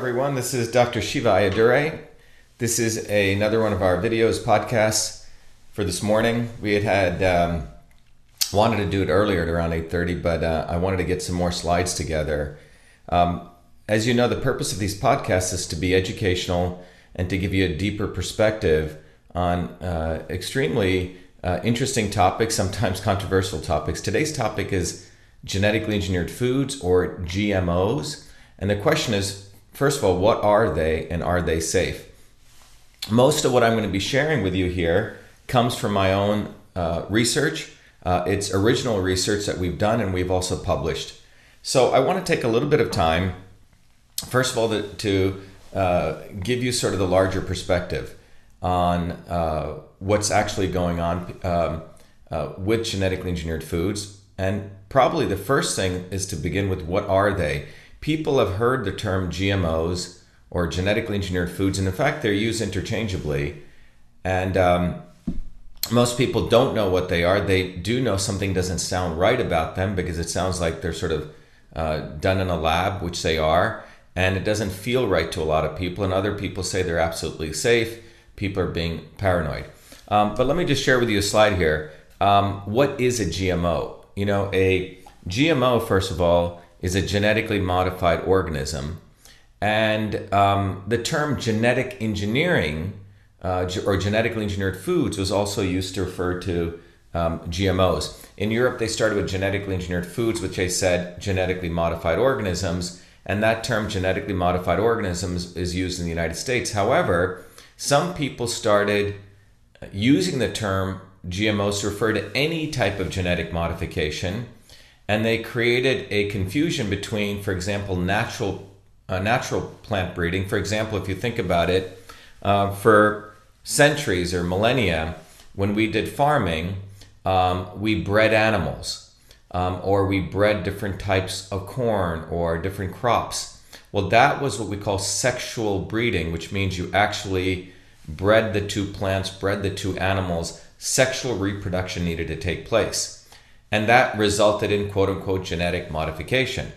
everyone. This is Dr. Shiva Ayyadurai. This is a, another one of our videos, podcasts for this morning. We had had um, wanted to do it earlier at around 8.30, but uh, I wanted to get some more slides together. Um, as you know, the purpose of these podcasts is to be educational and to give you a deeper perspective on uh, extremely uh, interesting topics, sometimes controversial topics. Today's topic is genetically engineered foods or GMOs. And the question is first of all, what are they and are they safe? Most of what I'm going to be sharing with you here comes from my own uh, research. Uh, it's original research that we've done and we've also published. So I want to take a little bit of time, first of all, to, to uh, give you sort of the larger perspective on uh, what's actually going on um, uh, with genetically engineered foods. And probably the first thing is to begin with what are they? People have heard the term GMOs or genetically engineered foods, and in fact, they're used interchangeably. And um, most people don't know what they are. They do know something doesn't sound right about them because it sounds like they're sort of uh, done in a lab, which they are, and it doesn't feel right to a lot of people. And other people say they're absolutely safe. People are being paranoid. Um, but let me just share with you a slide here. Um, what is a GMO? You know, a GMO, first of all, is a genetically modified organism. And um, the term genetic engineering uh, or genetically engineered foods was also used to refer to um, GMOs. In Europe, they started with genetically engineered foods, which they said genetically modified organisms, and that term genetically modified organisms is used in the United States. However, some people started using the term GMOs to refer to any type of genetic modification, and they created a confusion between, for example, natural uh, natural plant breeding. For example, if you think about it, uh, for centuries or millennia, when we did farming, um, we bred animals um, or we bred different types of corn or different crops. Well, that was what we call sexual breeding, which means you actually bred the two plants, bred the two animals, sexual reproduction needed to take place. And that resulted in quote unquote genetic modification.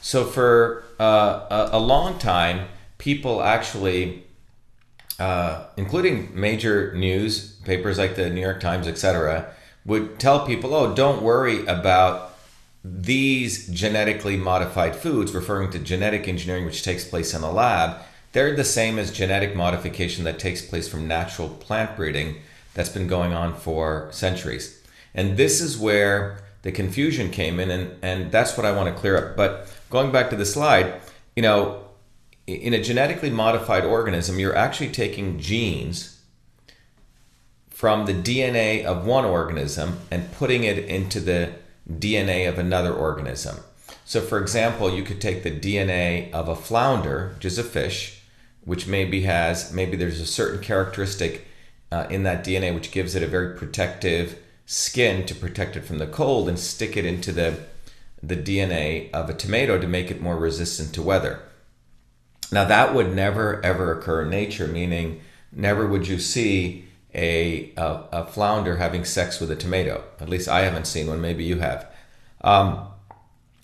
So, for uh, a, a, long time, people actually, uh, including major news papers like the New York Times, etc., would tell people, oh, don't worry about these genetically modified foods, referring to genetic engineering, which takes place in a lab. They're the same as genetic modification that takes place from natural plant breeding that's been going on for centuries. And this is where the confusion came in, and, and that's what I want to clear up. But going back to the slide, you know, in a genetically modified organism, you're actually taking genes from the DNA of one organism and putting it into the DNA of another organism. So, for example, you could take the DNA of a flounder, which is a fish, which maybe has, maybe there's a certain characteristic uh, in that DNA which gives it a very protective skin to protect it from the cold, and stick it into the the DNA of a tomato to make it more resistant to weather. Now, that would never ever occur in nature, meaning never would you see a, a, a flounder having sex with a tomato. At least I haven't seen one, maybe you have. Um,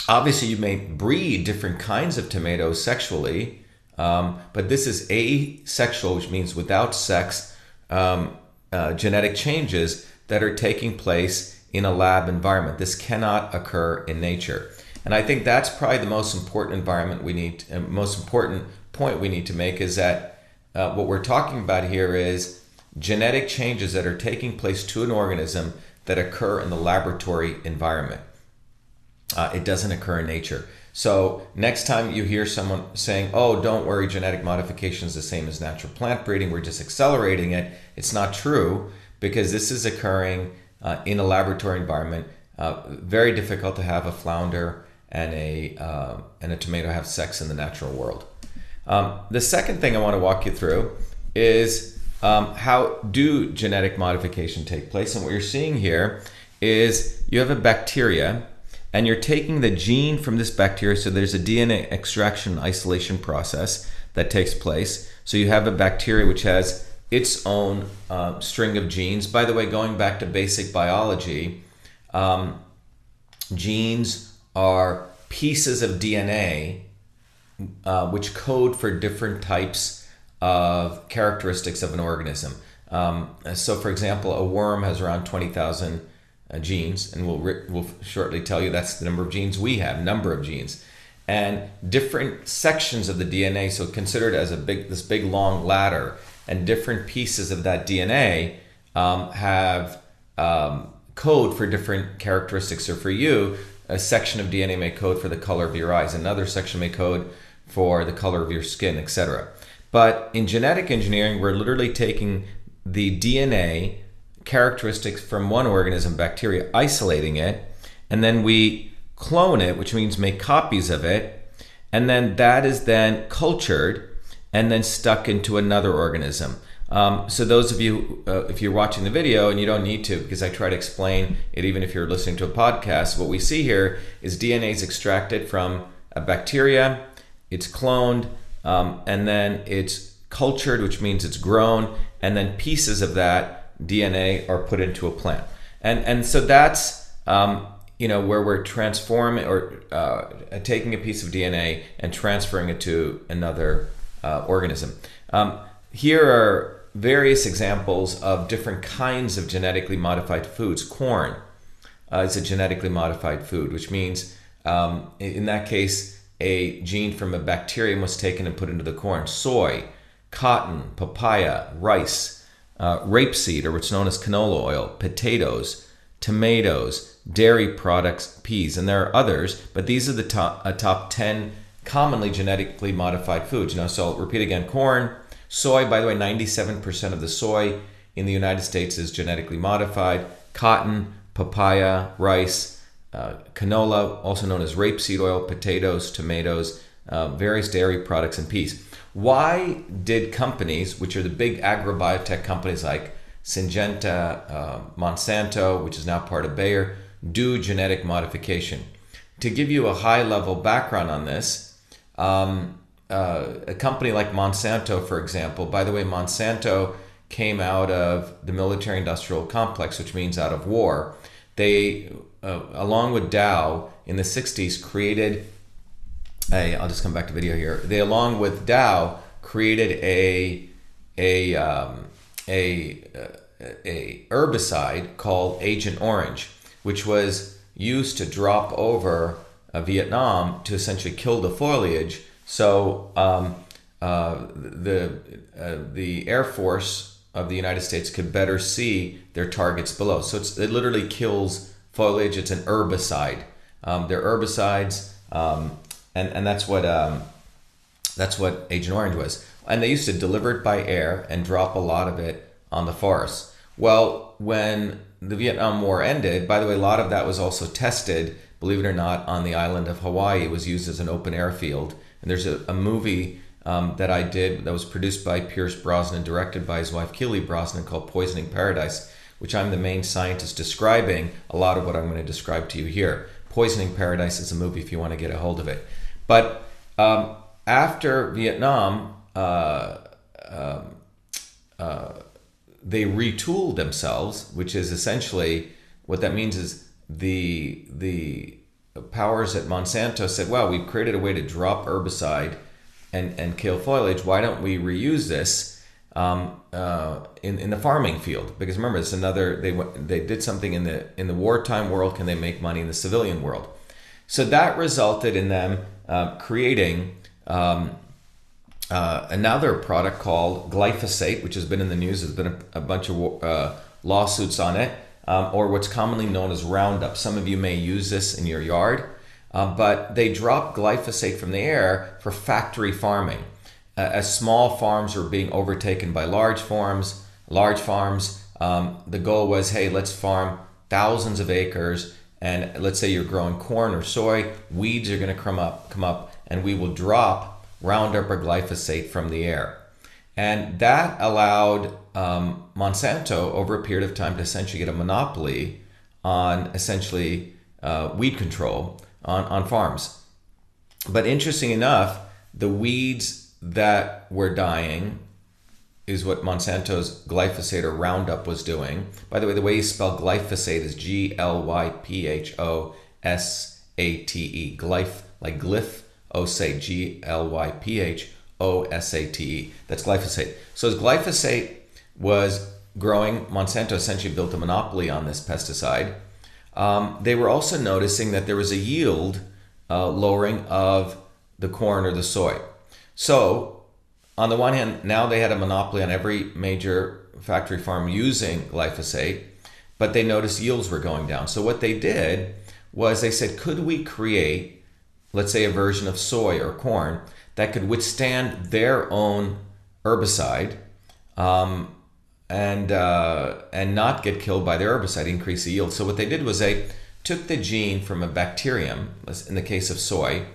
obviously, you may breed different kinds of tomatoes sexually, um, but this is asexual, which means without sex um, uh, genetic changes that are taking place in a lab environment. This cannot occur in nature. And I think that's probably the most important environment we need, uh, most important point we need to make is that uh, what we're talking about here is genetic changes that are taking place to an organism that occur in the laboratory environment. Uh, it doesn't occur in nature. So next time you hear someone saying, "Oh, don't worry, genetic modification is the same as natural plant breeding. We're just accelerating it," it's not true because this is occurring uh, in a laboratory environment. Uh, very difficult to have a flounder and a uh, and a tomato have sex in the natural world. Um, the second thing I want to walk you through is um, how do genetic modification take place, and what you're seeing here is you have a bacteria and you're taking the gene from this bacteria so there's a dna extraction isolation process that takes place so you have a bacteria which has its own uh, string of genes. By the way, going back to basic biology, um, genes are pieces of DNA uh, which code for different types of characteristics of an organism. Um, so, for example, a worm has around 20,000 uh, genes, and we'll, we'll shortly tell you that's the number of genes we have, number of genes. And different sections of the DNA, so considered as a big, this big long ladder, and different pieces of that DNA um, have um, code for different characteristics. So for you, a section of DNA may code for the color of your eyes, another section may code for the color of your skin, etc. But in genetic engineering, we're literally taking the DNA characteristics from one organism, bacteria, isolating it, and then we clone it, which means make copies of it, and then that is then cultured and then stuck into another organism. Um, so those of you, uh, if you're watching the video, and you don't need to, because I try to explain it even if you're listening to a podcast, what we see here is DNA is extracted from a bacteria, it's cloned, um, and then it's cultured, which means it's grown, and then pieces of that DNA are put into a plant. And and so that's um, you know where we're transforming or uh, taking a piece of DNA and transferring it to another uh, organism. Um, here are various examples of different kinds of genetically modified foods. Corn uh, is a genetically modified food, which means um, in that case a gene from a bacterium was taken and put into the corn. Soy, cotton, papaya, rice, uh, rapeseed, or what's known as canola oil, potatoes, tomatoes, dairy products, peas, and there are others, but these are the top, uh, top 10 commonly genetically modified foods. You know, so I'll repeat again corn, soy, by the way, 97% of the soy in the United States is genetically modified, cotton, papaya, rice, uh, canola, also known as rapeseed oil, potatoes, tomatoes, uh, various dairy products, and peas. Why did companies, which are the big agrobiotech companies like Syngenta, uh, Monsanto, which is now part of Bayer, do genetic modification? To give you a high level background on this, um, uh, a company like Monsanto, for example, by the way, Monsanto came out of the military industrial complex, which means out of war. They, uh, along with Dow in the 60s, created a, I'll just come back to video here. They, along with Dow, created a, a, um, a, a herbicide called Agent Orange, which was used to drop over uh, Vietnam to essentially kill the foliage. So um, uh, the uh, the Air Force of the United States could better see their targets below. So it literally kills foliage. It's an herbicide. Um, they're herbicides, um, and and that's what um, that's what Agent Orange was. And they used to deliver it by air and drop a lot of it on the forest. Well, when the Vietnam War ended, by the way, a lot of that was also tested, believe it or not, on the island of Hawaii. It was used as an open airfield. And there's a, a movie um, that I did that was produced by Pierce Brosnan, directed by his wife Keely Brosnan, called Poisoning Paradise, which I'm the main scientist describing a lot of what I'm going to describe to you here. Poisoning Paradise is a movie if you want to get a hold of it. But um, after Vietnam, uh, um, uh, they retooled themselves, which is essentially what that means is the the powers at Monsanto said, "Well, we've created a way to drop herbicide and and kill foliage. Why don't we reuse this um, uh, in in the farming field? Because remember, it's another they they did something in the in the wartime world. Can they make money in the civilian world? So that resulted in them uh, creating." Um, uh, another product called glyphosate, which has been in the news. There's been a, a bunch of uh, lawsuits on it, um, or what's commonly known as Roundup. Some of you may use this in your yard, uh, but they drop glyphosate from the air for factory farming. Uh, as small farms were being overtaken by large farms, large farms, um, the goal was, hey, let's farm thousands of acres, and let's say you're growing corn or soy, weeds are going to come up, come up, and we will drop Roundup or glyphosate from the air. And that allowed um, Monsanto over a period of time to essentially get a monopoly on essentially uh, weed control on, on farms. But interesting enough, the weeds that were dying is what Monsanto's glyphosate or Roundup was doing. By the way, the way you spell glyphosate is G L Y P H O S A T E. Glyph, like glyph glyphosate, G L Y P H O S A T E. That's glyphosate. So as glyphosate was growing, Monsanto essentially built a monopoly on this pesticide. Um, they were also noticing that there was a yield uh, lowering of the corn or the soy. So, on the one hand, now they had a monopoly on every major factory farm using glyphosate, but they noticed yields were going down. So, what they did was they said, could we create, let's say, a version of soy or corn that could withstand their own herbicide um, and uh, and not get killed by the herbicide, increase the yield. So what they did was they took the gene from a bacterium, in the case of soy,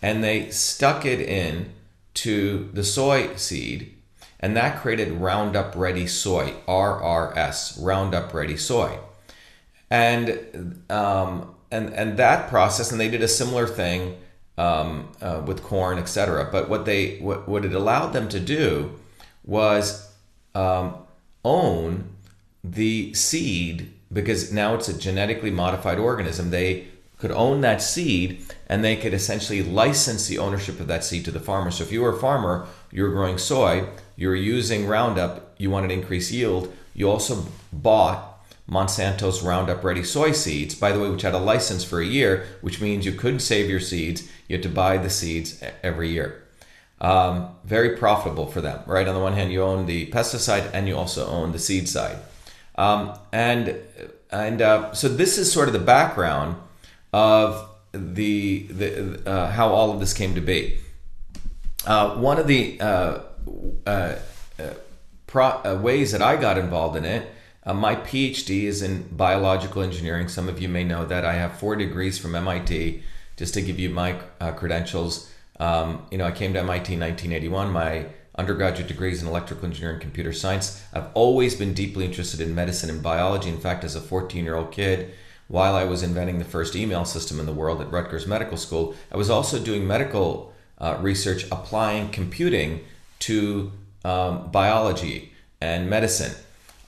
and they stuck it in to the soy seed, and that created Roundup Ready Soy (RRS), Roundup Ready Soy, and um, and and that process, and they did a similar thing um, uh, with corn, etc. But what they what, what it allowed them to do was um, own the seed because now it's a genetically modified organism. They could own that seed and they could essentially license the ownership of that seed to the farmer. So if you were a farmer, you were growing soy, you were using Roundup, you wanted to increase yield, you also bought Monsanto's Roundup Ready soy seeds, by the way, which had a license for a year, which means you couldn't save your seeds. You had to buy the seeds every year. Um, very profitable for them, right? On the one hand, you own the pesticide and you also own the seed side. Um, and and uh, so this is sort of the background of the, the uh, how all of this came to be. Uh, one of the uh, uh, uh, pro- ways that I got involved in it, my PhD is in biological engineering. Some of you may know that I have four degrees from MIT. Just to give you my credentials. Um, you know, I came to MIT in 1981. My undergraduate degrees in electrical engineering and computer science. I've always been deeply interested in medicine and biology. In fact, as a 14 year old kid, while I was inventing the first email system in the world at Rutgers Medical School, I was also doing medical uh, research applying computing to um, biology and medicine.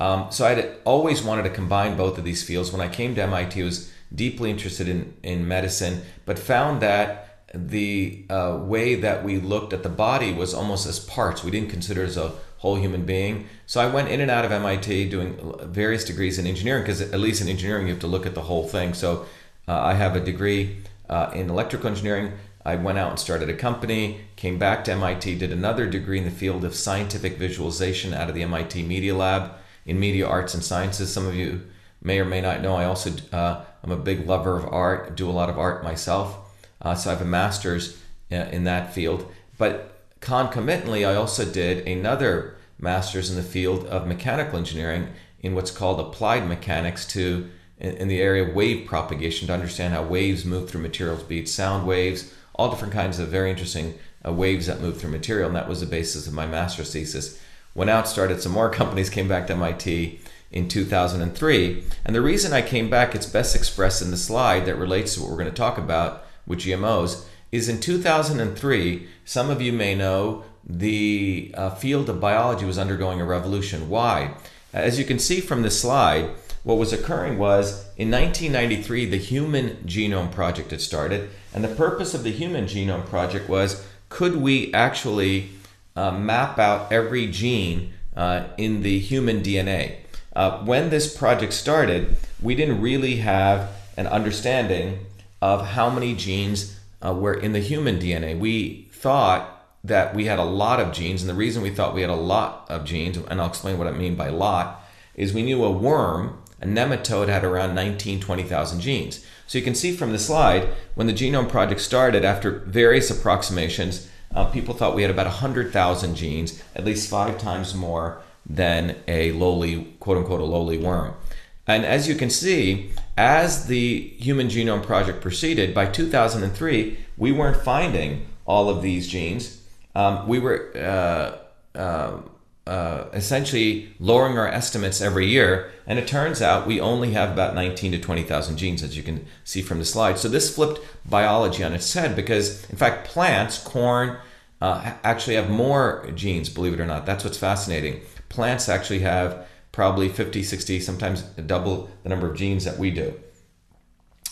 Um, so I always wanted to combine both of these fields. When I came to MIT, I was deeply interested in, in medicine, but found that the uh, way that we looked at the body was almost as parts. We didn't consider as a whole human being. So I went in and out of MIT doing various degrees in engineering because at least in engineering you have to look at the whole thing. So uh, I have a degree uh, in electrical engineering. I went out and started a company, came back to MIT, did another degree in the field of scientific visualization out of the MIT Media Lab in media arts and sciences. Some of you may or may not know I also uh, I'm a big lover of art, do a lot of art myself. Uh, so I have a master's uh, in that field. But concomitantly, I also did another master's in the field of mechanical engineering in what's called applied mechanics to in, in the area of wave propagation to understand how waves move through materials, be it sound waves, all different kinds of very interesting uh, waves that move through material. And that was the basis of my master's thesis. Went out, started some more companies, came back to MIT in 2003. And the reason I came back, it's best expressed in the slide that relates to what we're going to talk about with GMOs is in 2003. Some of you may know the uh, field of biology was undergoing a revolution. Why? As you can see from this slide, what was occurring was in 1993, the Human Genome Project had started, and the purpose of the Human Genome Project was could we actually uh, map out every gene uh, in the human DNA? Uh, when this project started, we didn't really have an understanding of how many genes uh, were in the human DNA. We thought that we had a lot of genes, and the reason we thought we had a lot of genes, and I'll explain what I mean by lot, is we knew a worm, a nematode, had around 19, 20,000 genes. So you can see from the slide, when the Genome Project started, after various approximations, uh, people thought we had about 100,000 genes, at least five times more than a lowly, quote unquote, a lowly worm. And as you can see, as the Human Genome Project proceeded, by 2003, we weren't finding all of these genes. Um, we were uh, uh, uh, essentially lowering our estimates every year, and it turns out we only have about 19 to 20,000 genes, as you can see from the slide. So this flipped biology on its head because, in fact, plants, corn, uh, actually have more genes, believe it or not. That's what's fascinating. Plants actually have probably 50, 60, sometimes double the number of genes that we do.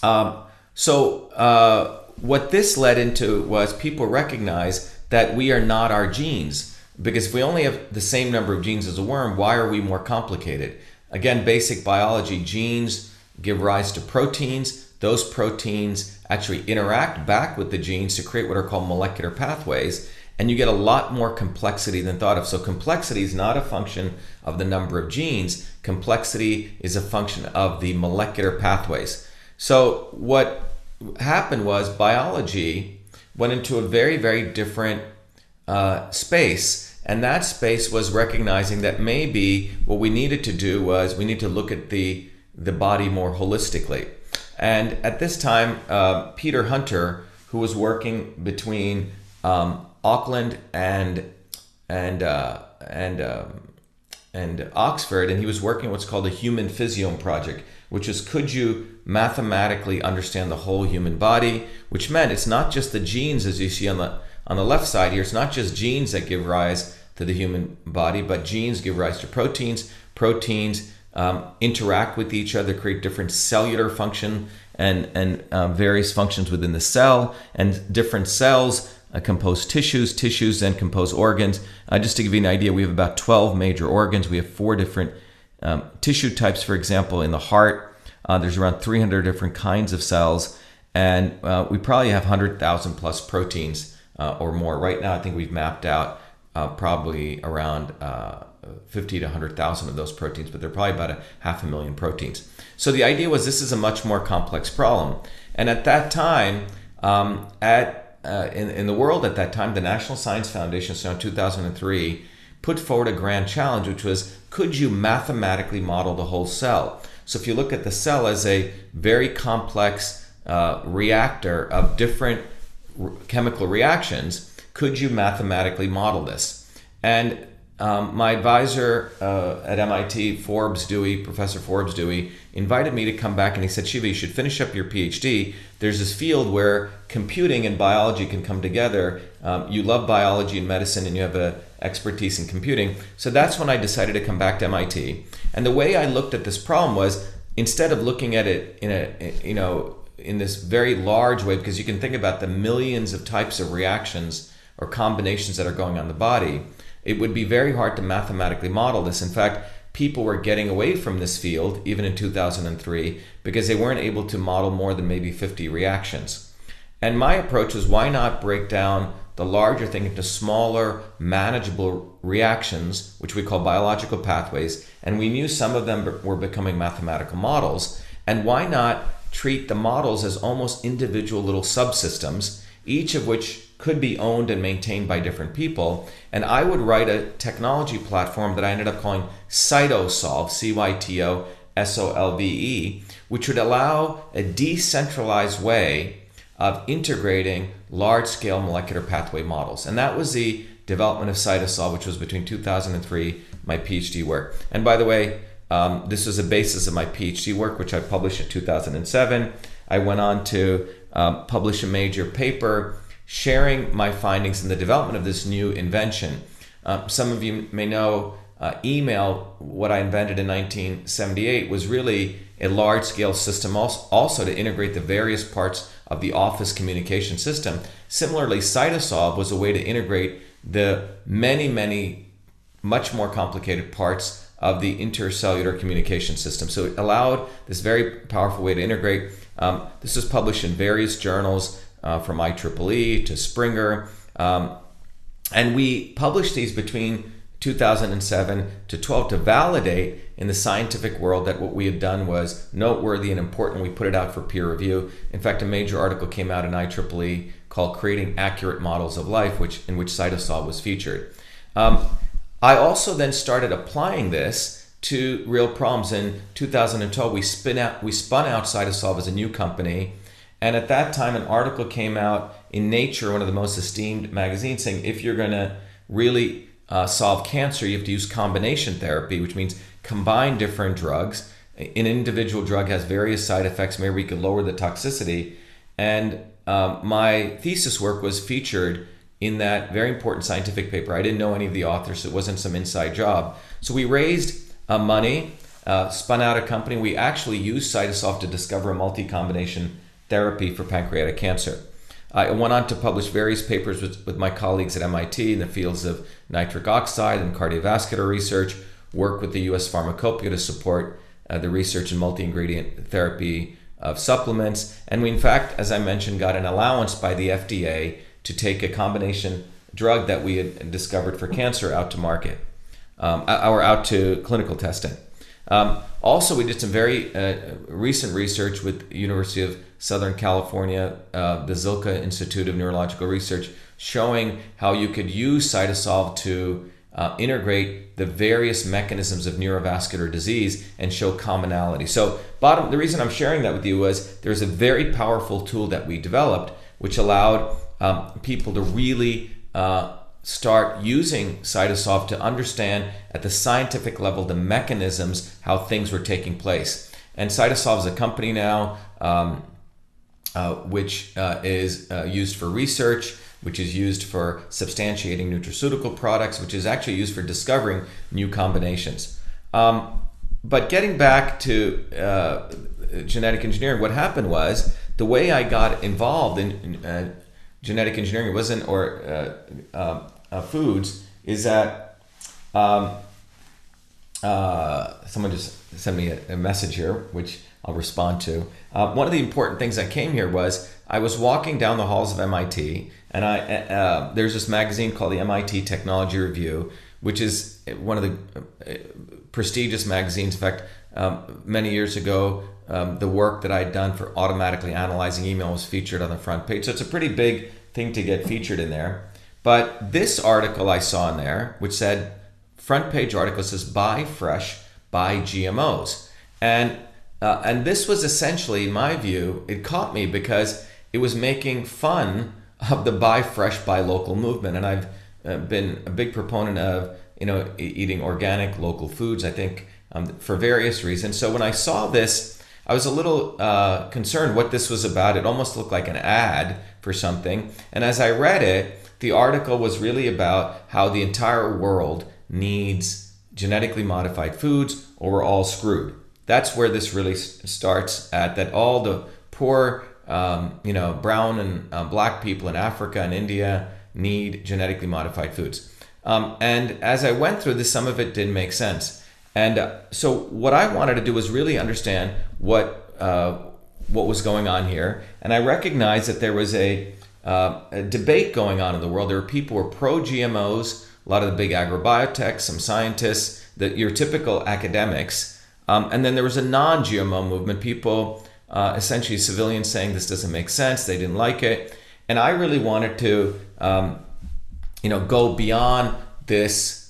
Um, so uh, what this led into was people recognize that we are not our genes. Because if we only have the same number of genes as a worm, why are we more complicated? Again, basic biology genes give rise to proteins. Those proteins actually interact back with the genes to create what are called molecular pathways. And you get a lot more complexity than thought of. So, complexity is not a function of the number of genes, complexity is a function of the molecular pathways. So, what happened was biology went into a very, very different uh, space. And that space was recognizing that maybe what we needed to do was we need to look at the, the body more holistically. And at this time, uh, Peter Hunter, who was working between um, Auckland and and uh, and um, and Oxford, and he was working what's called the Human Physiome Project, which is could you mathematically understand the whole human body? Which meant it's not just the genes as you see on the on the left side here. It's not just genes that give rise to the human body, but genes give rise to proteins. Proteins um, interact with each other, create different cellular function and and uh, various functions within the cell, and different cells uh, compose tissues. Tissues then compose organs. Uh, just to give you an idea, we have about 12 major organs. We have four different um, tissue types, for example, in the heart. Uh, there's around 300 different kinds of cells, and uh, we probably have 100,000 plus proteins uh, or more. Right now, I think we've mapped out uh, probably around 50 to 100,000 of those proteins, but they're probably about a half a million proteins. So the idea was this is a much more complex problem. And at that time, um, at uh, in, in the world at that time, the National Science Foundation, so in 2003, put forward a grand challenge, which was could you mathematically model the whole cell? So if you look at the cell as a very complex uh, reactor of different chemical reactions, could you mathematically model this? And um, my advisor uh, at MIT, Forbes Dewey, Professor Forbes Dewey, invited me to come back and he said, Shiva, you should finish up your PhD. There's this field where computing and biology can come together. Um, you love biology and medicine and you have a expertise in computing. So that's when I decided to come back to MIT. And the way I looked at this problem was instead of looking at it in a, you know, in this very large way, because you can think about the millions of types of reactions or combinations that are going on the body it would be very hard to mathematically model this. In fact, people were getting away from this field even in 2003 because they weren't able to model more than maybe 50 reactions. And my approach was why not break down the larger thing into smaller, manageable reactions, which we call biological pathways, and we knew some of them were becoming mathematical models. And why not treat the models as almost individual little subsystems, each of which could be owned and maintained by different people. And I would write a technology platform that I ended up calling CytoSolve, C Y T O S O L V E, which would allow a decentralized way of integrating large scale molecular pathway models. And that was the development of CytoSolve, which was between 2003, my PhD work. And by the way, um, this was the basis of my PhD work, which I published in 2007. I went on to um, publish a major paper sharing my findings in the development of this new invention. Uh, some of you may know uh, email, what I invented in 1978, was really a large scale system also to integrate the various parts of the office communication system. Similarly, CytoSolve was a way to integrate the many, many, much more complicated parts of the intercellular communication system. So it allowed this very powerful way to integrate. Um, this was published in various journals uh, from IEEE to Springer. Um, and we published these between 2007 to 12 to validate in the scientific world that what we had done was noteworthy and important. We put it out for peer review. In fact, a major article came out in IEEE called "Creating Accurate Models of Life," which in which CytoSolve was featured. Um, I also then started applying this to real problems. In 2012, we spin out we spun out CytoSolve as a new company and at that time, an article came out in Nature, one of the most esteemed magazines, saying if you're going to really uh, solve cancer, you have to use combination therapy, which means combine different drugs. An individual drug has various side effects. Maybe we could lower the toxicity. And um, my thesis work was featured in that very important scientific paper. I didn't know any of the authors, so it wasn't some inside job. So we raised uh, money, uh, spun out a company. We actually used CytoSolve to discover a multi combination therapy for pancreatic cancer. I went on to publish various papers with, with my colleagues at MIT in the fields of nitric oxide and cardiovascular research, work with the US Pharmacopoeia to support uh, the research in multi ingredient therapy of supplements. And we, in fact, as I mentioned, got an allowance by the FDA to take a combination drug that we had discovered for cancer out to market um, or out to clinical testing. Um, also, we did some very uh, recent research with University of Southern California, uh, the Zilkha Institute of Neurological Research, showing how you could use CytoSolve to uh, integrate the various mechanisms of neurovascular disease and show commonality. So, bottom the reason I'm sharing that with you was there's a very powerful tool that we developed which allowed um, people to really uh, start using CytoSolve to understand at the scientific level the mechanisms how things were taking place. And CytoSolve is a company now um, uh, which uh, is uh, used for research, which is used for substantiating nutraceutical products, which is actually used for discovering new combinations. Um, but getting back to uh, genetic engineering, what happened was the way I got involved in, in uh, genetic engineering wasn't or uh, uh, uh, foods is that um, uh, someone just sent me a, a, message here which I'll respond to. Uh, one of the important things I came here was I was walking down the halls of MIT and I uh, there's this magazine called the MIT Technology Review which is one of the prestigious magazines. In fact, um, many years ago, um, the work that I'd done for automatically analyzing email was featured on the front page. So it's a pretty big thing to get featured in there. But this article I saw in there, which said front page article says buy fresh, buy GMOs, and uh, and this was essentially, in my view, it caught me because it was making fun of the buy fresh, buy local movement, and I've uh, been a big proponent of you know eating organic, local foods. I think um, for various reasons. So when I saw this I was a little uh, concerned what this was about. It almost looked like an ad for something. And as I read it, the article was really about how the entire world needs genetically modified foods or we're all screwed. That's where this really starts at that all the poor, um, you know, brown and uh, black people in Africa and India need genetically modified foods. Um, and as I went through this, some of it didn't make sense. And uh, so what I wanted to do was really understand what uh, what was going on here, and I recognized that there was a, uh, a debate going on in the world. There were people who were pro GMOs, a lot of the big agrobiotechs, some scientists, that your typical academics, um, and then there was a non-GMO movement. People, uh, essentially civilians, saying this doesn't make sense. They didn't like it, and I really wanted to, um, you know, go beyond this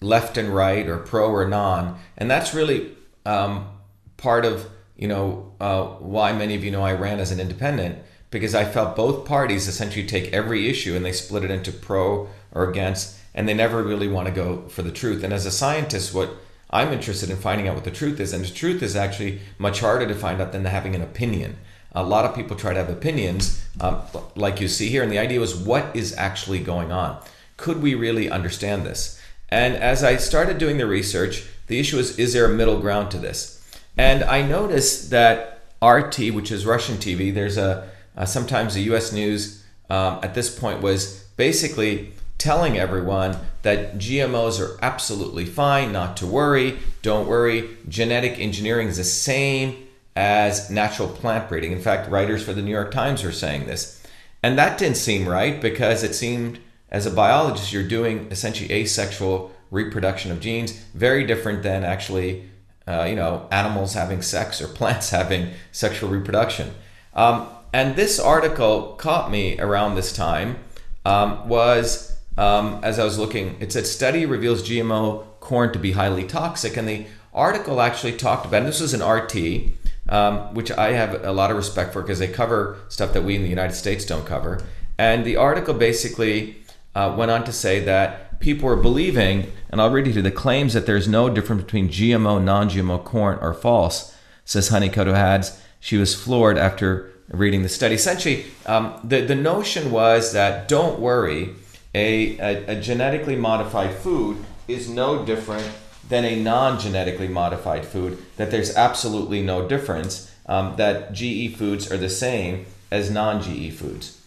left and right or pro or non. And that's really um, part of you know uh, why many of you know i ran as an independent because i felt both parties essentially take every issue and they split it into pro or against and they never really want to go for the truth. And as a scientist what i'm interested in finding out what the truth is and the truth is actually much harder to find out than having an opinion. A lot of people try to have opinions um, like you see here and the idea was what is actually going on? Could we really understand this and as I started doing the research, the issue is is there a middle ground to this? And I noticed that RT, which is Russian TV, there's a, sometimes the U.S. news um, at this point was basically telling everyone that GMOs are absolutely fine, not to worry, don't worry. Genetic engineering is the same as natural plant breeding. In fact, writers for the New York Times are saying this. And that didn't seem right because it seemed as a biologist, you're doing essentially asexual reproduction of genes, very different than actually, uh, you know, animals having sex or plants having sexual reproduction. Um, and this article caught me around this time. Um, was um, as I was looking, it said study reveals GMO corn to be highly toxic, and the article actually talked about. And this was an RT, um, which I have a lot of respect for because they cover stuff that we in the United States don't cover. And the article basically uh, went on to say that people were believing, and I'll read you the claims that there's no difference between GMO, non GMO corn are false, says Honeycutt Hads. She was floored after reading the study. Essentially, um, the, the notion was that don't worry, a, a, a genetically modified food is no different than a non genetically modified food, that there's absolutely no difference, um, that GE foods are the same as non GE foods.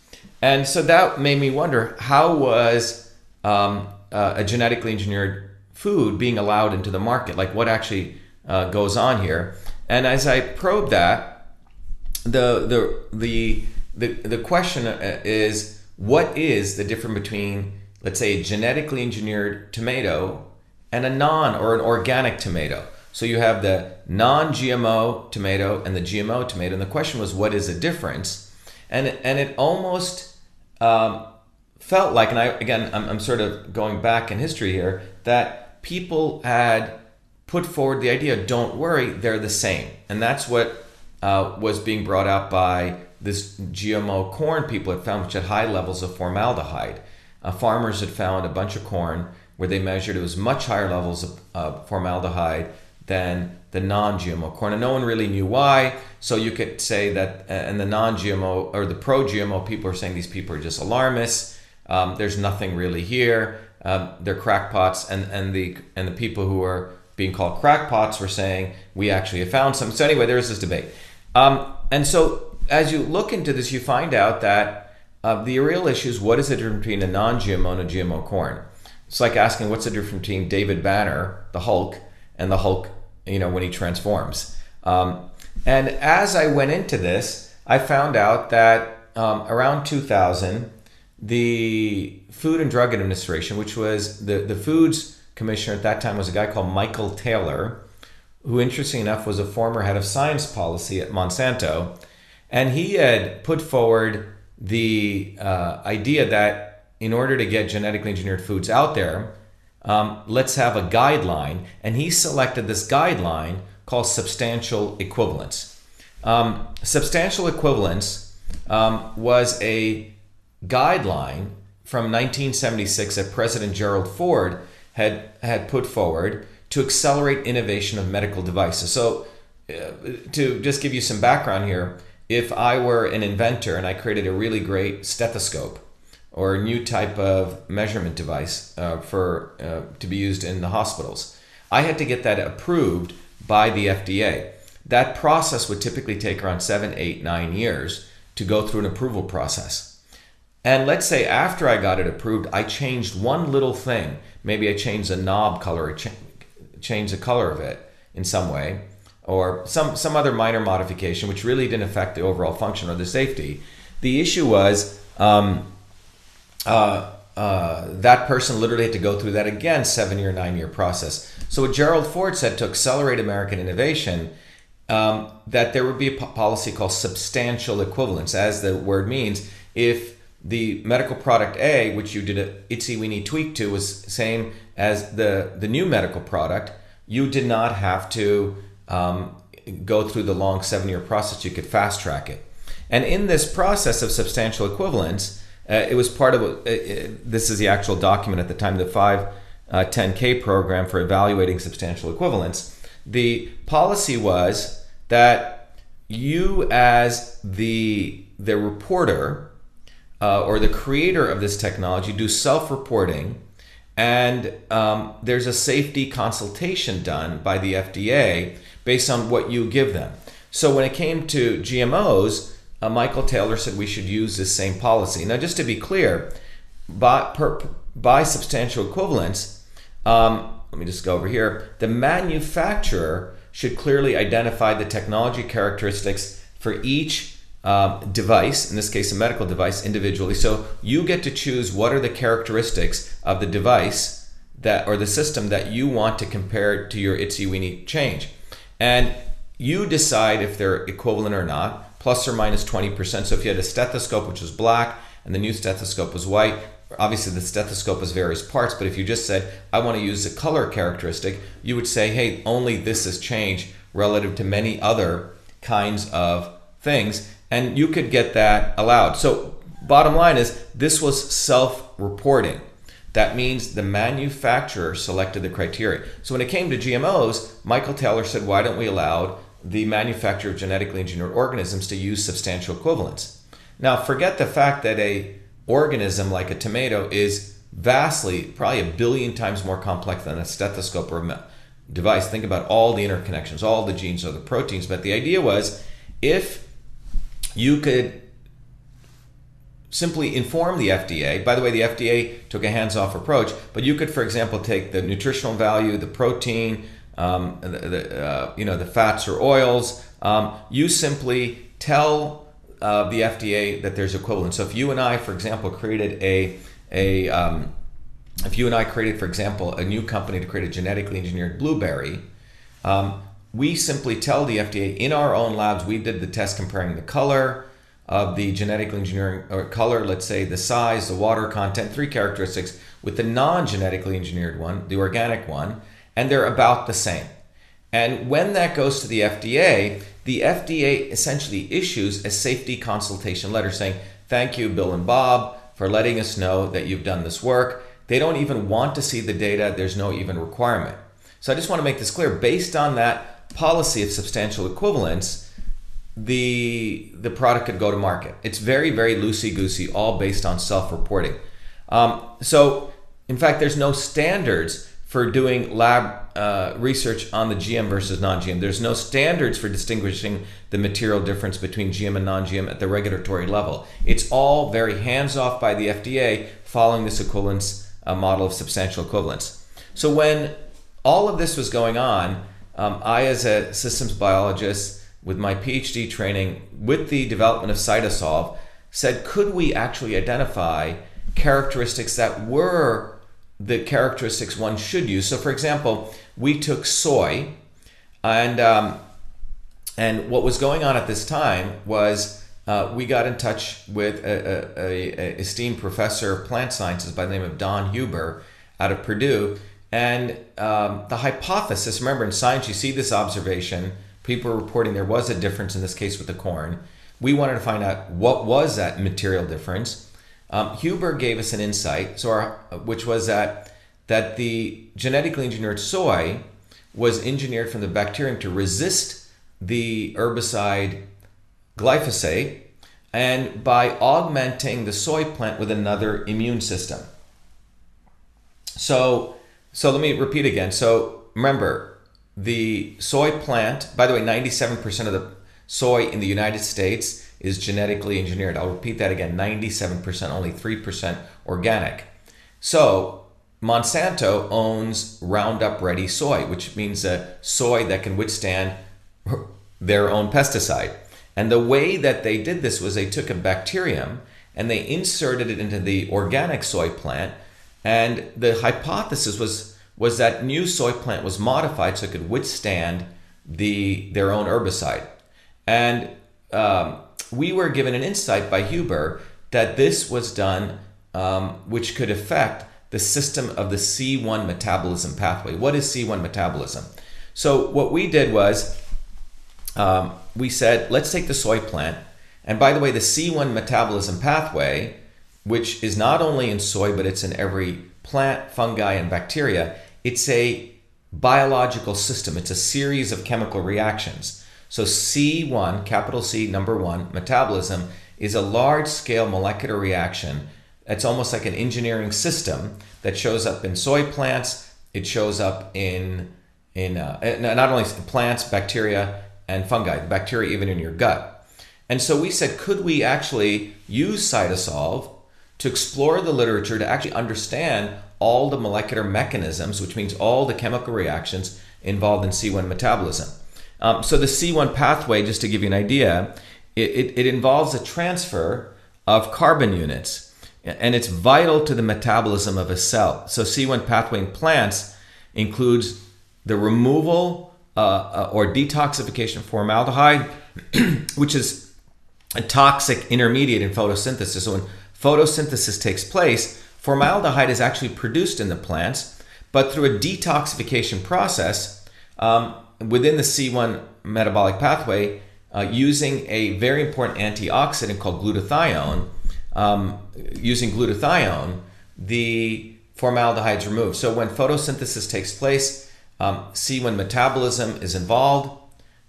And so that made me wonder how was um, uh, a genetically engineered food being allowed into the market? Like what actually uh, goes on here? And as I probed that, the the the the, the question uh, is what is the difference between let's say a genetically engineered tomato and a non or an organic tomato? So you have the non-GMO tomato and the GMO tomato, and the question was, what is the difference? And and it almost um, felt like, and I again, I'm, I'm sort of going back in history here, that people had put forward the idea, don't worry, they're the same, and that's what uh, was being brought out by this GMO corn people had found, which had high levels of formaldehyde. Uh, farmers had found a bunch of corn where they measured it was much higher levels of uh, formaldehyde than the non-GMO corn, and no one really knew why. So you could say that, uh, and the non-GMO or the pro-GMO people are saying these people are just alarmists. Um, there's nothing really here. Um, they're crackpots, and and the and the people who are being called crackpots were saying we actually have found some. So anyway, there's this debate, um, and so as you look into this, you find out that uh, the real issue is what is the difference between a non-GMO and a GMO corn. It's like asking what's the difference between David Banner, the Hulk, and the Hulk, you know, when he transforms. Um, and as I went into this, I found out that um, around 2000, the Food and Drug Administration, which was the, the foods commissioner at that time, was a guy called Michael Taylor, who, interesting enough, was a former head of science policy at Monsanto. And he had put forward the uh, idea that in order to get genetically engineered foods out there, um, let's have a guideline. And he selected this guideline called substantial equivalence. Um, substantial equivalence um, was a guideline from 1976 that President Gerald Ford had, had put forward to accelerate innovation of medical devices. So, uh, to just give you some background here, if I were an inventor and I created a really great stethoscope, or a new type of measurement device uh, for uh, to be used in the hospitals. I had to get that approved by the FDA. That process would typically take around seven, eight, nine years to go through an approval process. And let's say after I got it approved, I changed one little thing. Maybe I changed the knob color, or ch- changed the color of it in some way, or some, some other minor modification, which really didn't affect the overall function or the safety. The issue was um, uh, uh, that person literally had to go through that again, seven year, nine year process. So what Gerald Ford said to accelerate American innovation, um, that there would be a policy called substantial equivalence, as the word means. If the medical product A, which you did a itsy weeny tweak to, was same as the the new medical product, you did not have to um, go through the long seven year process. You could fast track it. And in this process of substantial equivalence, uh, it was part of uh, uh, this is the actual document at the time, the 510K uh, program for evaluating substantial equivalence. The policy was that you, as the the reporter uh, or the creator of this technology, do self-reporting, and um, there's a safety consultation done by the FDA based on what you give them. So when it came to GMOs, uh, Michael Taylor said we should use this same policy. Now, just to be clear, by, per, by substantial equivalence, um, let me just go over here. The manufacturer should clearly identify the technology characteristics for each um, device, in this case, a medical device, individually. So you get to choose what are the characteristics of the device that or the system that you want to compare to your itsy weeny change, and you decide if they're equivalent or not plus or minus 20%. So if you had a stethoscope which was black and the new stethoscope was white, obviously the stethoscope has various parts, but if you just said, I want to use a color characteristic, you would say, hey, only this has changed relative to many other kinds of things. And you could get that allowed. So, bottom line is, this was self reporting. That means the manufacturer selected the criteria. So, when it came to GMOs, Michael Taylor said, why don't we allow the manufacture of genetically engineered organisms to use substantial equivalence. Now, forget the fact that a organism like a tomato is vastly, probably a billion times more complex than a stethoscope or a device. Think about all the interconnections, all the genes or the proteins. But the idea was if you could simply inform the FDA. By the way, the FDA took a hands-off approach, but you could, for example, take the nutritional value, the protein, um, the, the uh, you know the fats or oils. Um, you simply tell uh, the FDA that there's equivalence. So if you and I, for example, created a a um, if you and I created, for example, a new company to create a genetically engineered blueberry, um, we simply tell the FDA in our own labs we did the test comparing the color of the genetically engineering or color, let's say the size, the water content, three characteristics with the non-genetically engineered one, the organic one, and they're about the same. And when that goes to the FDA, the FDA essentially issues a safety consultation letter saying, Thank you, Bill and Bob, for letting us know that you've done this work. They don't even want to see the data, there's no even requirement. So I just want to make this clear based on that policy of substantial equivalence, the the product could go to market. It's very very loosey goosey, all based on self reporting. Um, so in fact, there's no standards for doing lab uh, research on the GM versus non-GM. There's no standards for distinguishing the material difference between GM and non-GM at the regulatory level. It's all very hands-off by the FDA, following this equivalence uh, model of substantial equivalence. So when all of this was going on, um, I, as a systems biologist with my PhD training, with the development of CytoSolve, said, could we actually identify characteristics that were the characteristics one should use. So, for example, we took soy, and um, and what was going on at this time was uh, we got in touch with a, a, a, esteemed professor of plant sciences by the name of Don Huber out of Purdue, and um, the hypothesis. Remember, in science, you see this observation. People are reporting there was a difference in this case with the corn. We wanted to find out what was that material difference um, Huber gave us an insight, so our, which was that that the genetically engineered soy was engineered from the bacterium to resist the herbicide glyphosate, and by augmenting the soy plant with another immune system. So, so let me repeat again. So remember, the soy plant. By the way, ninety-seven percent of the soy in the United States is genetically engineered. I'll repeat that again 97%, only 3% organic. So, Monsanto owns Roundup Ready soy, which means a soy that can withstand their own pesticide. And the way that they did this was they took a bacterium and they inserted it into the organic soy plant. And the hypothesis was, was that new soy plant was modified so it could withstand the, their own herbicide. And um, we were given an insight by Huber that this was done, um, which could affect the system of the C1 metabolism pathway. What is C1 metabolism? So, what we did was um, we said, let's take the soy plant. And by the way, the C1 metabolism pathway, which is not only in soy, but it's in every plant, fungi, and bacteria, it's a biological system. It's a series of chemical reactions. So C1, capital C, number one, metabolism is a large scale molecular reaction. It's almost like an engineering system that shows up in soy plants. It shows up in in uh, not only plants, bacteria, and fungi. Bacteria even in your gut. And so we said, could we actually use CytoSolve to explore the literature to actually understand all the molecular mechanisms, which means all the chemical reactions involved in C1 metabolism? Um, so the C1 pathway, just to give you an idea, it, it, it involves a transfer of carbon units, and it's vital to the metabolism of a cell. So C1 pathway in plants includes the removal uh, uh, or detoxification of formaldehyde, which is a toxic intermediate in photosynthesis. So when photosynthesis takes place, formaldehyde is actually produced in the plants, but through a detoxification process, um, within the C1 metabolic pathway uh, using a very important antioxidant called glutathione. Um, using glutathione, the formaldehyde is removed. So when photosynthesis takes place, um, C1 metabolism is involved.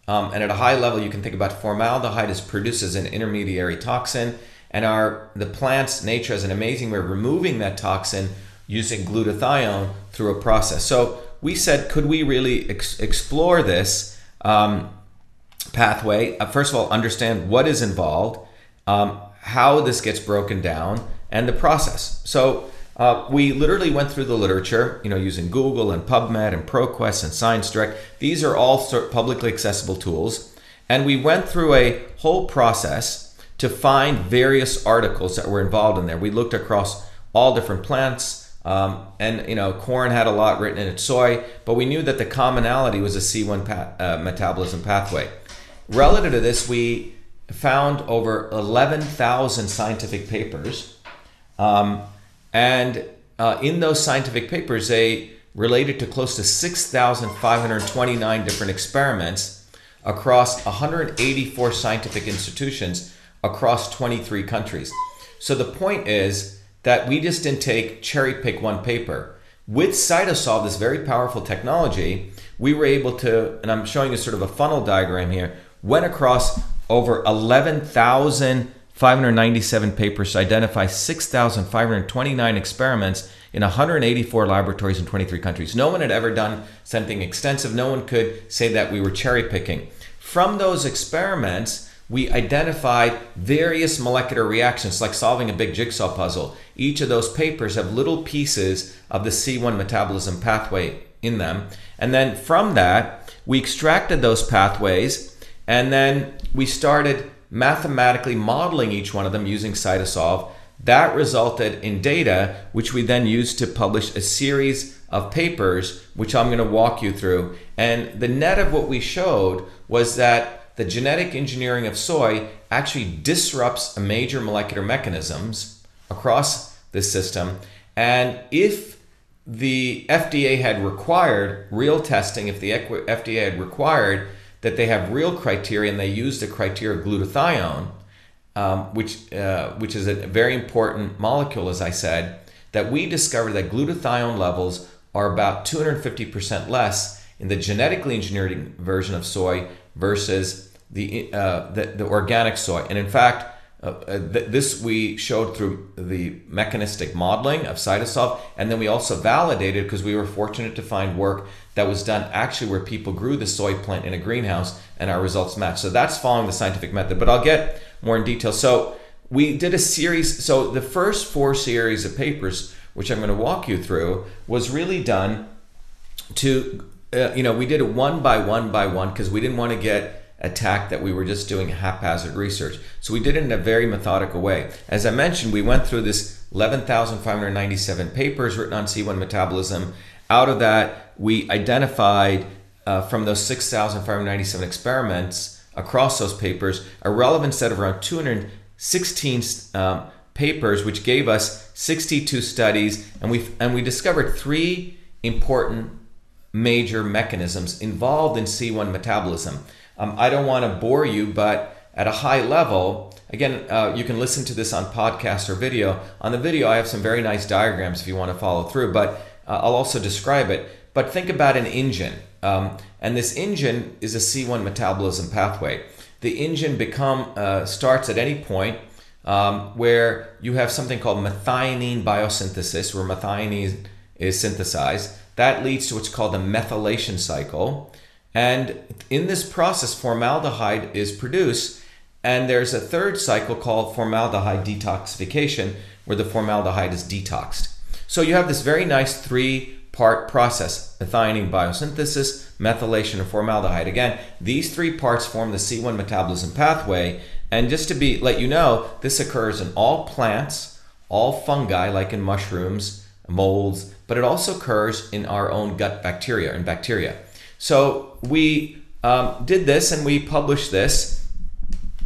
Um, and at a high level, you can think about formaldehyde is produced as an intermediary toxin, and our the plant's nature has an amazing way of removing that toxin using glutathione through a process. So we said, could we really ex- explore this um, pathway? Uh, first of all, understand what is involved, um, how this gets broken down and the process. So uh, we literally went through the literature, you know, using Google and PubMed and ProQuest and ScienceDirect. These are all publicly accessible tools. And we went through a whole process to find various articles that were involved in there. We looked across all different plants, um, and you know, corn had a lot written in it, soy, but we knew that the commonality was a C1 pa- uh, metabolism pathway. Relative to this, we found over 11,000 scientific papers. Um, and uh, in those scientific papers, they related to close to 6,529 different experiments across 184 scientific institutions across 23 countries. So the point is that we just didn't take cherry pick one paper. With CytoSolve, this very powerful technology, we were able to, and I'm showing you sort of a funnel diagram here, went across over 11,000 597 papers to identify 6,529 experiments in 184 laboratories in 23 countries. No one had ever done something extensive. No one could say that we were cherry picking. From those experiments, we identified various molecular reactions, like solving a big jigsaw puzzle. Each of those papers have little pieces of the C1 metabolism pathway in them. And then from that, we extracted those pathways and then we started mathematically modeling each one of them using CytoSolve. That resulted in data, which we then used to publish a series of papers, which I'm going to walk you through. And the net of what we showed was that the genetic engineering of soy actually disrupts major molecular mechanisms across the system. And if the FDA had required real testing, if the FDA had required that they have real criteria and they use the criteria of glutathione, um, which, uh, which is a very important molecule, as I said, that we discovered that glutathione levels are about 250% less in the genetically engineered version of soy versus the, uh, the, the, organic soy. And in fact, uh, uh, th- this we showed through the mechanistic modeling of CytoSolve, and then we also validated because we were fortunate to find work that was done actually where people grew the soy plant in a greenhouse, and our results matched. So that's following the scientific method, but I'll get more in detail. So we did a series. So the first four series of papers, which I'm going to walk you through, was really done to, uh, you know, we did it one by one by one because we didn't want to get attacked that we were just doing haphazard research. So we did it in a very methodical way. As I mentioned, we went through this 11,597 papers written on C1 metabolism. Out of that, we identified uh, from those 6,597 experiments across those papers a relevant set of around 216 um, papers, which gave us 62 studies, and we and we discovered three important major mechanisms involved in C1 metabolism. Um, I don't want to bore you, but at a high level, again, uh, you can listen to this on podcast or video. On the video, I have some very nice diagrams if you want to follow through, but uh, I'll also describe it. But think about an engine, um, and this engine is a C1 metabolism pathway. The engine become uh, starts at any point um, where you have something called methionine biosynthesis, where methionine is synthesized. That leads to what's called a methylation cycle. And in this process, formaldehyde is produced. And there's a third cycle called formaldehyde detoxification, where the formaldehyde is detoxed. So you have this very nice three part process methionine biosynthesis, methylation, and formaldehyde. Again, these three parts form the C1 metabolism pathway. And just to be let you know, this occurs in all plants, all fungi, like in mushrooms, molds, but it also occurs in our own gut bacteria and bacteria. So we um, did this and we published this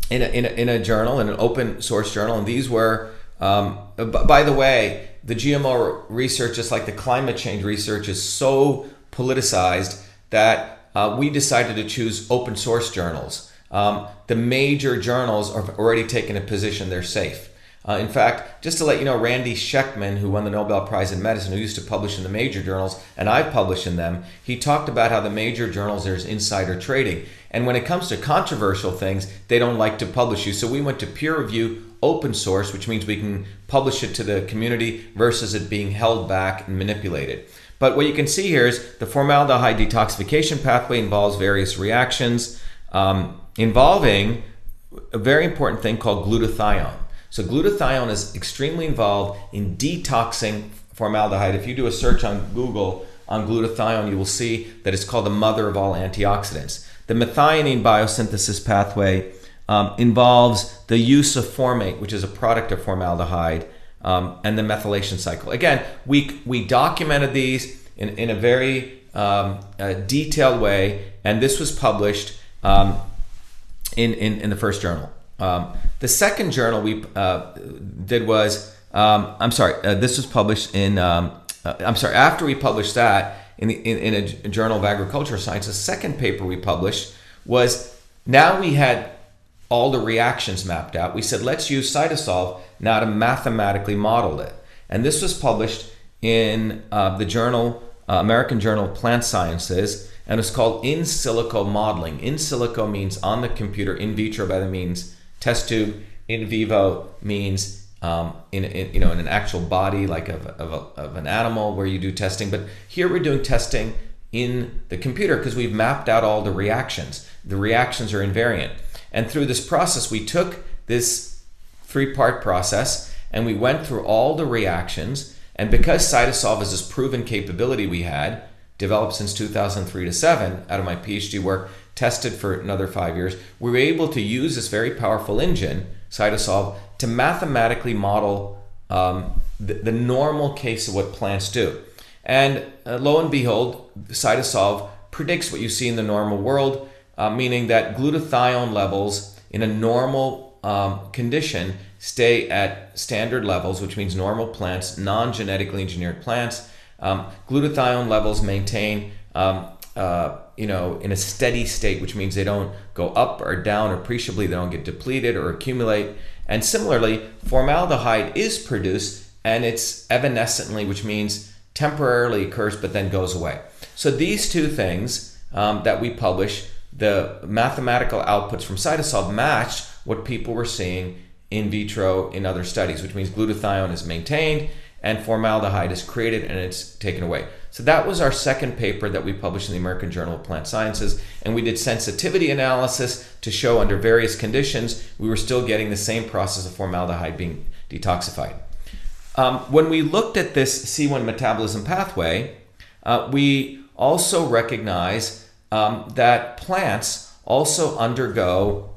in a, in, a, in a journal, in an open source journal. And these were, um, by the way, the GMO research, just like the climate change research, is so politicized that uh, we decided to choose open source journals. Um, the major journals have already taken a position they're safe. Uh, in fact, just to let you know, Randy Schekman, who won the Nobel Prize in Medicine, who used to publish in the major journals, and I've published in them, he talked about how the major journals there's insider trading. And when it comes to controversial things, they don't like to publish you. So we went to peer review open source, which means we can publish it to the community versus it being held back and manipulated. But what you can see here is the formaldehyde detoxification pathway involves various reactions um, involving a very important thing called glutathione. So glutathione is extremely involved in detoxing formaldehyde. If you do a search on Google on glutathione, you will see that it's called the mother of all antioxidants. The methionine biosynthesis pathway um, involves the use of formate, which is a product of formaldehyde, um, and the methylation cycle. Again, we, we documented these in, in a very um, a detailed way, and this was published um, in, in, in, the first journal. Um, the second journal we uh, did was, um, I'm sorry, uh, this was published in, um, uh, I'm sorry, after we published that in, the, in, in a journal of agricultural science, the second paper we published was now we had all the reactions mapped out. We said, let's use CytoSolve now to mathematically model it. And this was published in uh, the journal, uh, American Journal of Plant Sciences, and it's called in silico modeling. In silico means on the computer, in vitro by the means test tube, in vivo means um, in, in, you know in an actual body like of, of, a, of an animal where you do testing. But here we're doing testing in the computer because we've mapped out all the reactions. The reactions are invariant. And through this process, we took this three part process and we went through all the reactions. And because CytoSolve is this proven capability we had, developed since 2003 to 7 out of my PhD work, tested for another five years, we were able to use this very powerful engine, CytoSolve, to mathematically model um, the, the, normal case of what plants do. And uh, lo and behold, CytoSolve predicts what you see in the normal world, uh, meaning that glutathione levels in a normal um, condition stay at standard levels, which means normal plants, non genetically engineered plants. Um, glutathione levels maintain, um, uh, you know, in a steady state, which means they don't go up or down appreciably, they don't get depleted or accumulate. And similarly, formaldehyde is produced and it's evanescently, which means temporarily occurs but then goes away. So these two things um, that we publish, the mathematical outputs from CytoSolve matched what people were seeing in vitro in other studies, which means glutathione is maintained and formaldehyde is created and it's taken away. So that was our second paper that we published in the American Journal of Plant Sciences. And we did sensitivity analysis to show under various conditions we were still getting the same process of formaldehyde being detoxified. Um, when we looked at this C1 metabolism pathway, uh, we also recognize um, that plants also undergo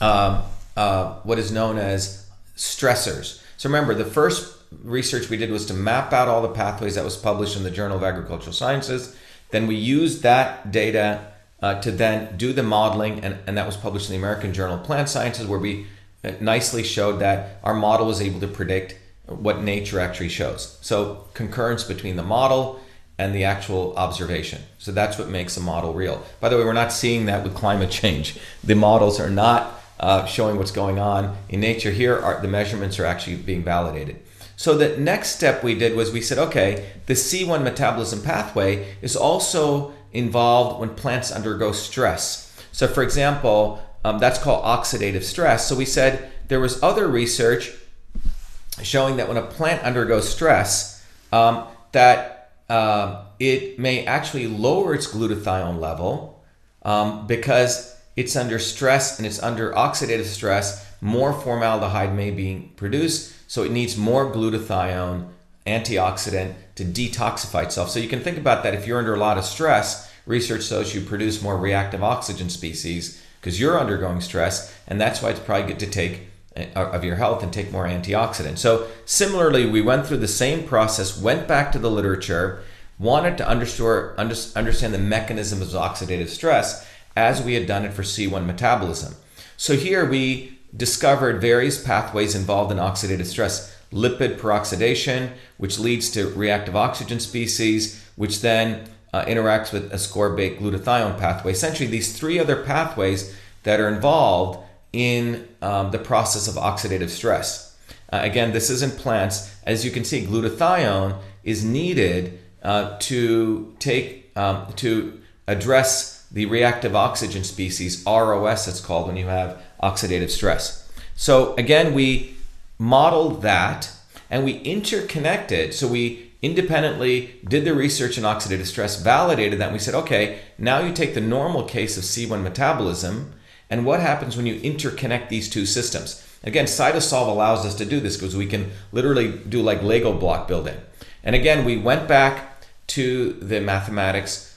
um, uh, what is known as stressors. So remember, the first research we did was to map out all the pathways that was published in the Journal of Agricultural Sciences. Then we used that data uh, to then do the modeling, and, and that was published in the American Journal of Plant Sciences, where we uh, nicely showed that our model was able to predict what nature actually shows. So, concurrence between the model and the actual observation. So, that's what makes a model real. By the way, we're not seeing that with climate change. The models are not uh, showing what's going on in nature. Here, are, the measurements are actually being validated. So the next step we did was we said, okay, the C1 metabolism pathway is also involved when plants undergo stress. So for example, um, that's called oxidative stress. So we said there was other research showing that when a plant undergoes stress, um, that uh, it may actually lower its glutathione level um, because it's under stress and it's under oxidative stress. More formaldehyde may be produced so it needs more glutathione, antioxidant to detoxify itself. So you can think about that if you're under a lot of stress, research shows you produce more reactive oxygen species because you're undergoing stress, and that's why it's probably good to take uh, of your health and take more antioxidants. So similarly, we went through the same process, went back to the literature, wanted to understand the mechanism of oxidative stress as we had done it for C1 metabolism. So here we discovered various pathways involved in oxidative stress lipid peroxidation, which leads to reactive oxygen species, which then uh, interacts with ascorbate glutathione pathway. Essentially, these three other pathways that are involved in um, the process of oxidative stress. Uh, again, this is in plants. As you can see, glutathione is needed uh, to take um, to address the reactive oxygen species ROS. It's called when you have oxidative stress. So again, we modeled that and we interconnected. So we independently did the research in oxidative stress, validated that, and we said, okay, now you take the normal case of C1 metabolism and what happens when you interconnect these two systems. Again, CytoSolve allows us to do this because we can literally do like Lego block building. And again, we went back to the mathematics,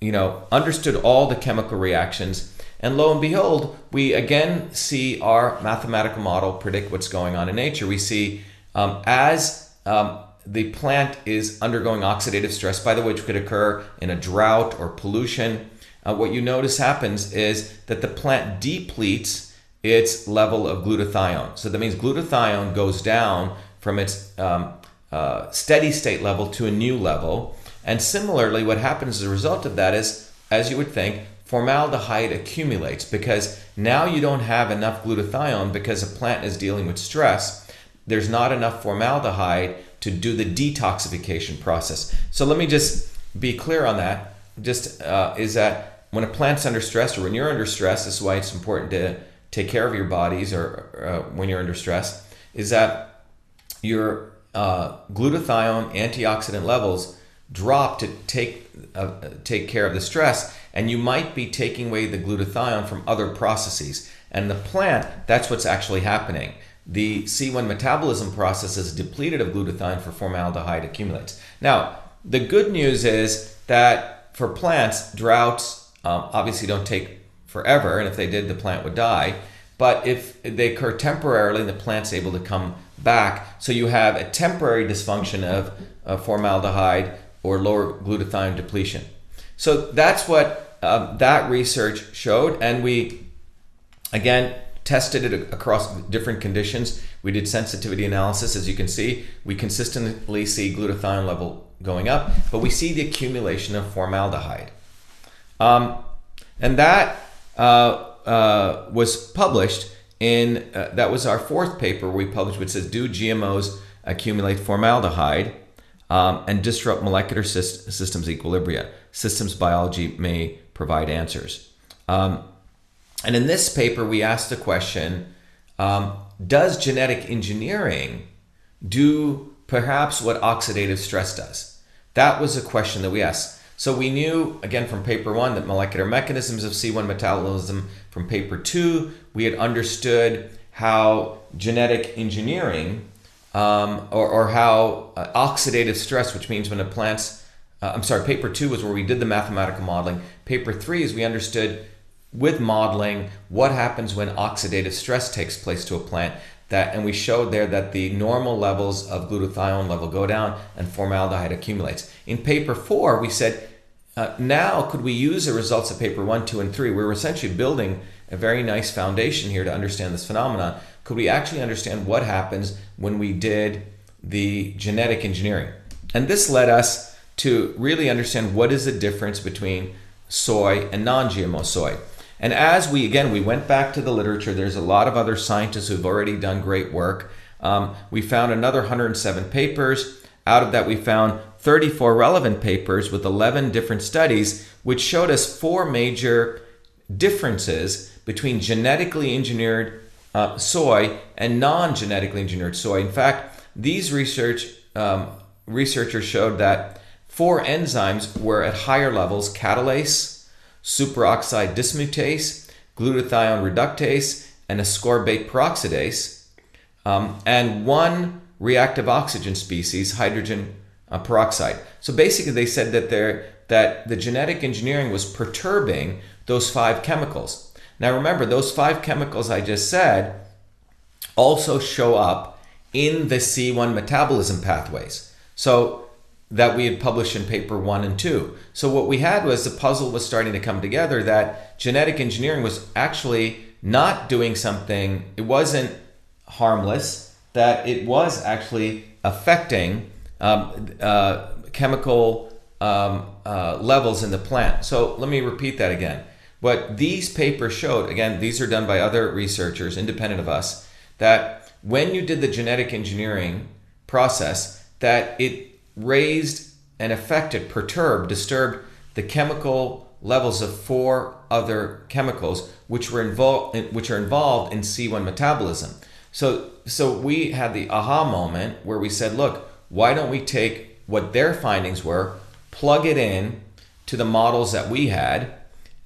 you know, understood all the chemical reactions, and lo and behold, we again see our mathematical model predict what's going on in nature. We see um, as um, the plant is undergoing oxidative stress, by the way, which could occur in a drought or pollution, uh, what you notice happens is that the plant depletes its level of glutathione. So that means glutathione goes down from its um, uh, steady state level to a new level. And similarly, what happens as a result of that is, as you would think, formaldehyde accumulates because now you don't have enough glutathione because a plant is dealing with stress. There's not enough formaldehyde to do the detoxification process. So let me just be clear on that. Just uh, is that when a plant's under stress or when you're under stress, this is why it's important to take care of your bodies or uh, when you're under stress, is that your uh, glutathione antioxidant levels drop to take uh, take care of the stress, and you might be taking away the glutathione from other processes. And the plant, that's what's actually happening the C1 metabolism process is depleted of glutathione for formaldehyde accumulates. Now, the good news is that for plants, droughts um, obviously don't take forever, and if they did, the plant would die. But if they occur temporarily, the plant's able to come back. So you have a temporary dysfunction of uh, formaldehyde or lower glutathione depletion. So that's what uh, that research showed, and we again tested it across different conditions. We did sensitivity analysis. As you can see, we consistently see glutathione level going up, but we see the accumulation of formaldehyde. Um, and that uh, uh, was published in, uh, that was our fourth paper we published, which says, Do GMOs accumulate formaldehyde um, and disrupt molecular systems equilibria? Systems biology may provide answers. Um, and in this paper, we asked the question um, Does genetic engineering do perhaps what oxidative stress does? That was a question that we asked. So we knew, again, from paper one, that molecular mechanisms of C1 metabolism. From paper two, we had understood how genetic engineering um, or, or, how uh, oxidative stress, which means when a plant's, uh, I'm sorry, paper two was where we did the mathematical modeling. Paper three is we understood with modeling what happens when oxidative stress takes place to a plant that and we showed there that the normal levels of glutathione level go down and formaldehyde accumulates. In paper four we said uh, now could we use the results of paper one two and three? We we're essentially building a very nice foundation here to understand this phenomenon could we actually understand what happens when we did the genetic engineering and this led us to really understand what is the difference between soy and non-gmo soy and as we, again, we went back to the literature, there's a lot of other scientists who've already done great work. Um, we found another 107 papers. Out of that, we found 34 relevant papers with 11 different studies, which showed us four major differences between genetically engineered uh, soy and non genetically engineered soy. In fact, these research um, researchers showed that four enzymes were at higher levels catalase, superoxide dismutase, glutathione reductase, and ascorbate peroxidase, um, and one reactive oxygen species, hydrogen uh, peroxide. So basically, they said that that the genetic engineering was perturbing those five chemicals. Now, remember, those five chemicals I just said also show up in the C1 metabolism pathways. So that we had published in paper one and two. So what we had was the puzzle was starting to come together that genetic engineering was actually not doing something, it wasn't harmless, that it was actually affecting um, uh, chemical um, uh, levels in the plant. So let me repeat that again. What these papers showed, again, these are done by other researchers independent of us, that when you did the genetic engineering process, that it raised and affected, perturbed, disturbed the chemical levels of four other chemicals which were involved which are involved in C1 metabolism. So so we had the aha moment where we said, look, why don't we take what their findings were, plug it in to the models that we had,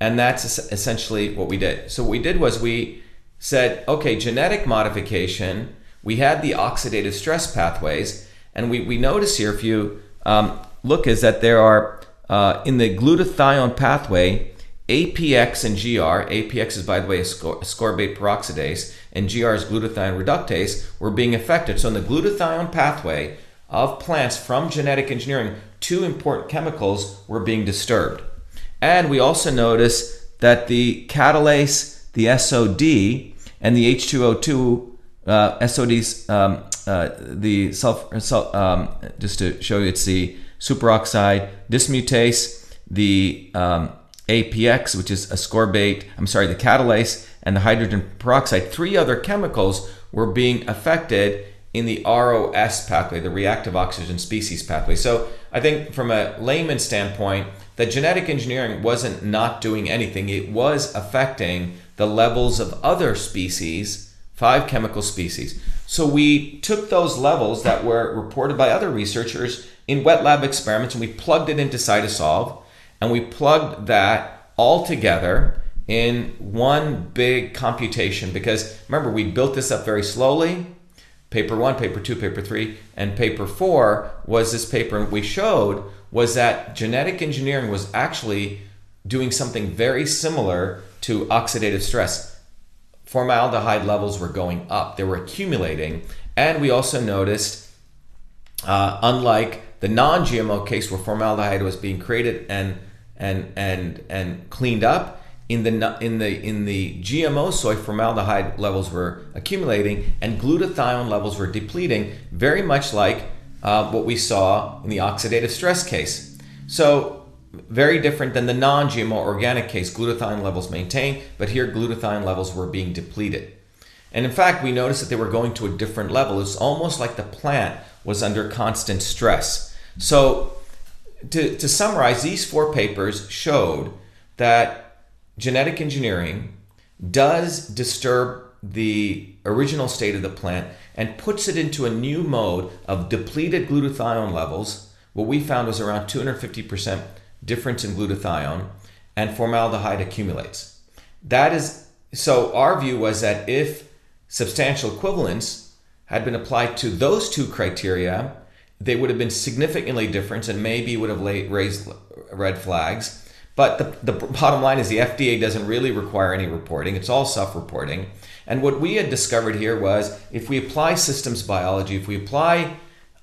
And that's essentially what we did. So what we did was we said, okay, genetic modification, we had the oxidative stress pathways, and we, we notice here, if you um, look, is that there are uh, in the glutathione pathway, APX and GR, APX is by the way ascorbate peroxidase, and GR is glutathione reductase, were being affected. So in the glutathione pathway of plants from genetic engineering, two important chemicals were being disturbed. And we also notice that the catalase, the SOD, and the H2O2 uh, SODs, um, uh, the sulfur, um, just to show you, it's the superoxide dismutase, the um, APX, which is ascorbate, I'm sorry, the catalase, and the hydrogen peroxide. Three other chemicals were being affected in the ROS pathway, the reactive oxygen species pathway. So I think from a layman standpoint, that genetic engineering wasn't not doing anything, it was affecting the levels of other species, five chemical species. So we took those levels that were reported by other researchers in wet lab experiments and we plugged it into CytoSolve and we plugged that all together in one big computation. Because remember we built this up very slowly. Paper one paper two paper three and paper four was this paper we showed was that genetic engineering was actually doing something very similar to oxidative stress. Formaldehyde levels were going up, they were accumulating. And we also noticed, uh, unlike the non GMO case where formaldehyde was being created and, and, and, and cleaned up, in the in the in the GMO soy formaldehyde levels were accumulating and glutathione levels were depleting very much like uh, what we saw in the oxidative stress case so very different than the non-GMO organic case, glutathione levels maintained, but here glutathione levels were being depleted. And in fact, we noticed that they were going to a different level. It's almost like the plant was under constant stress. So, to, to summarize, these four papers showed that genetic engineering does disturb the original state of the plant and puts it into a new mode of depleted glutathione levels. What we found was around 250% difference in glutathione, and formaldehyde accumulates. That is so our view was that if substantial equivalence had been applied to those two criteria, they would have been significantly different and maybe would have raised red flags. But the, the bottom line is the FDA doesn't really require any reporting, it's all self reporting. And what we had discovered here was if we apply systems biology, if we apply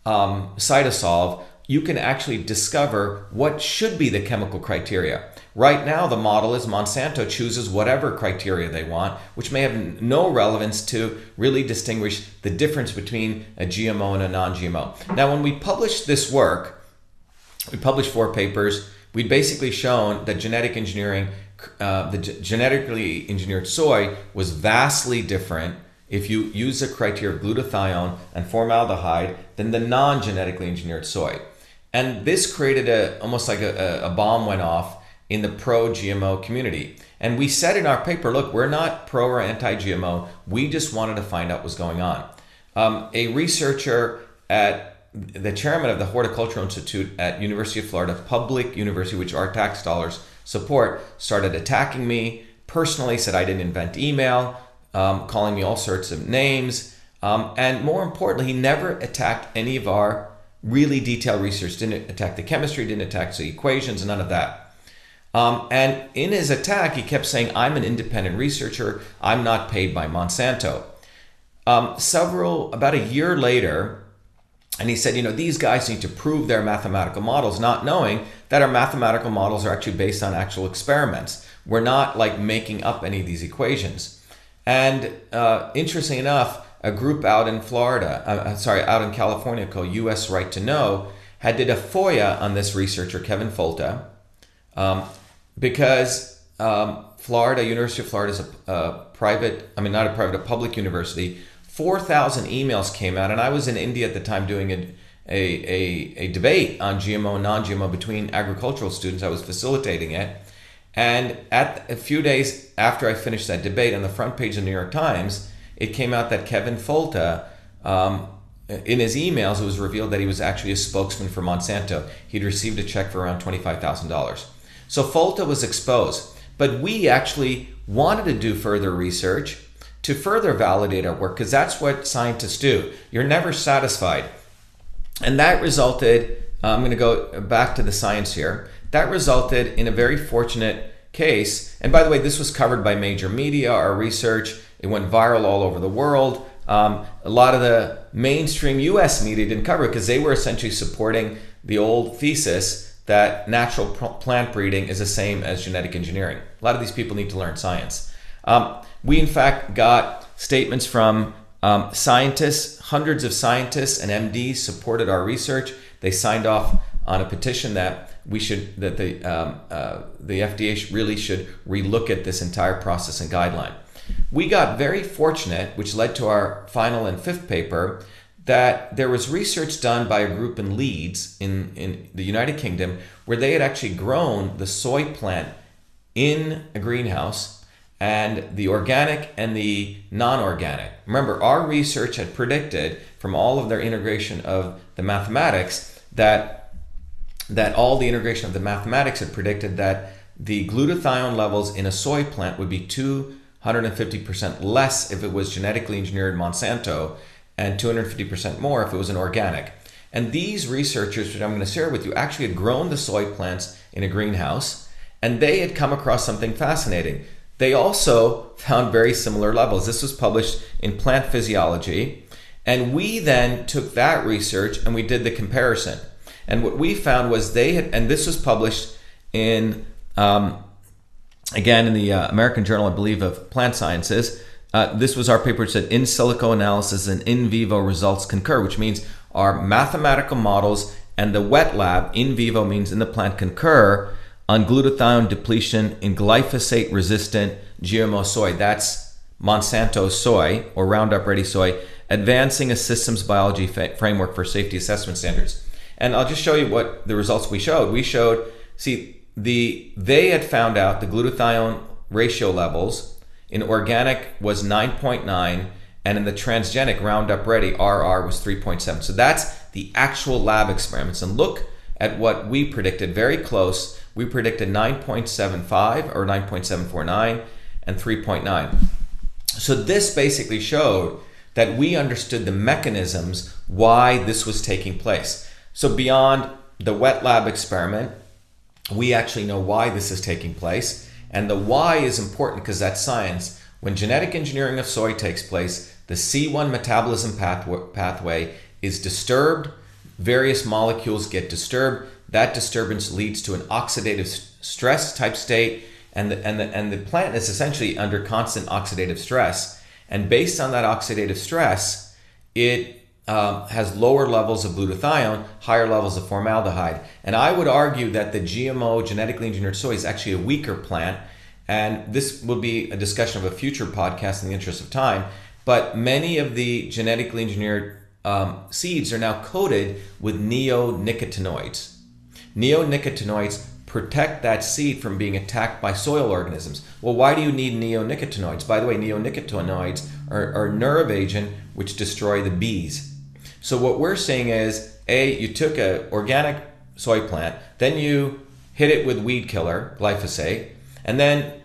um, CytoSolve, you can actually discover what should be the chemical criteria. Right now, the model is Monsanto chooses whatever criteria they want, which may have no relevance to really distinguish the difference between a GMO and a non GMO. Now, when we published this work, we published four papers. We'd basically shown that genetic engineering, uh, the genetically engineered soy, was vastly different if you use the criteria of glutathione and formaldehyde than the non genetically engineered soy. And this created a almost like a, a bomb went off in the pro GMO community. And we said in our paper, look, we're not pro or anti GMO. We just wanted to find out what's going on. Um, a researcher at the chairman of the Horticultural Institute at University of Florida, public university, which our tax dollars support, started attacking me personally. Said I didn't invent email, um, calling me all sorts of names, um, and more importantly, he never attacked any of our really detailed research, didn't attack the chemistry, didn't attack the equations, none of that. Um, and in his attack, he kept saying, I'm an independent researcher, I'm not paid by Monsanto. Um, several, about a year later, and he said, you know, these guys need to prove their mathematical models, not knowing that our mathematical models are actually based on actual experiments. We're not like making up any of these equations. And uh, interesting enough, a group out in Florida, uh, uh sorry, out in California called U.S. Right to Know had did a FOIA on this researcher Kevin Folta um, because um, Florida, University of Florida is a, a, private, I mean not a private, a public university. Four thousand emails came out, and I was in India at the time doing a a, a, a debate on GMO and non-GMO between agricultural students. I was facilitating it. And at a few days after I finished that debate, on the front page of the New York Times, it came out that Kevin Folta, um, in his emails, it was revealed that he was actually a spokesman for Monsanto. He'd received a check for around $25,000. So Folta was exposed. But we actually wanted to do further research to further validate our work because that's what scientists do. You're never satisfied. And that resulted, uh, I'm going to go back to the science here, that resulted in a very fortunate case. And by the way, this was covered by major media, our research, it went viral all over the world. Um, a lot of the mainstream US media didn't cover it because they were essentially supporting the old thesis that natural plant breeding is the same as genetic engineering. A lot of these people need to learn science. Um, we, in fact, got statements from um, scientists, hundreds of scientists and MDs supported our research. They signed off on a petition that we should that the um, uh, the FDA really should relook at this entire process and guideline. We got very fortunate, which led to our final and fifth paper, that there was research done by a group in Leeds in, in the United Kingdom where they had actually grown the soy plant in a greenhouse and the organic and the non organic. Remember, our research had predicted from all of their integration of the mathematics that that all the integration of the mathematics had predicted that the glutathione levels in a soy plant would be 250% less if it was genetically engineered Monsanto and 250% more if it was an organic. And these researchers, which I'm going to share with you, actually had grown the soy plants in a greenhouse and they had come across something fascinating. They also found very similar levels. This was published in Plant Physiology. And we then took that research and we did the comparison. And what we found was they had, and this was published in, um, again, in the uh, American Journal, I believe, of Plant Sciences. Uh, this was our paper that said in silico analysis and in vivo results concur, which means our mathematical models and the wet lab in vivo means in the plant concur on glutathione depletion in glyphosate resistant GMO soy. That's Monsanto soy or Roundup Ready soy, advancing a systems biology framework for safety assessment standards. And I'll just show you what the results we showed. We showed, see, the they had found out the glutathione ratio levels in organic was 9.9 and in the transgenic Roundup Ready RR was 3.7. So that's the actual lab experiments. And look at what we predicted very close. We predicted 9.75 or 9.749 and 3.9. So this basically showed that we understood the mechanisms why this was taking place. So, beyond the wet lab experiment, we actually know why this is taking place. And the why is important because that's science. When genetic engineering of soy takes place, the C1 metabolism pathway is disturbed, various molecules get disturbed. That disturbance leads to an oxidative stress type state, and the, and, the, and the plant is essentially under constant oxidative stress. And based on that oxidative stress, it um, has lower levels of glutathione, higher levels of formaldehyde. And I would argue that the GMO genetically engineered soy is actually a weaker plant. And this will be a discussion of a future podcast in the interest of time. But many of the genetically engineered um, seeds are now coated with neonicotinoids. Neonicotinoids protect that seed from being attacked by soil organisms. Well, why do you need neonicotinoids? By the way, neonicotinoids are, are nerve agent which destroy the bees. So what we're saying is, a you took a organic soy plant, then you hit it with weed killer glyphosate, and then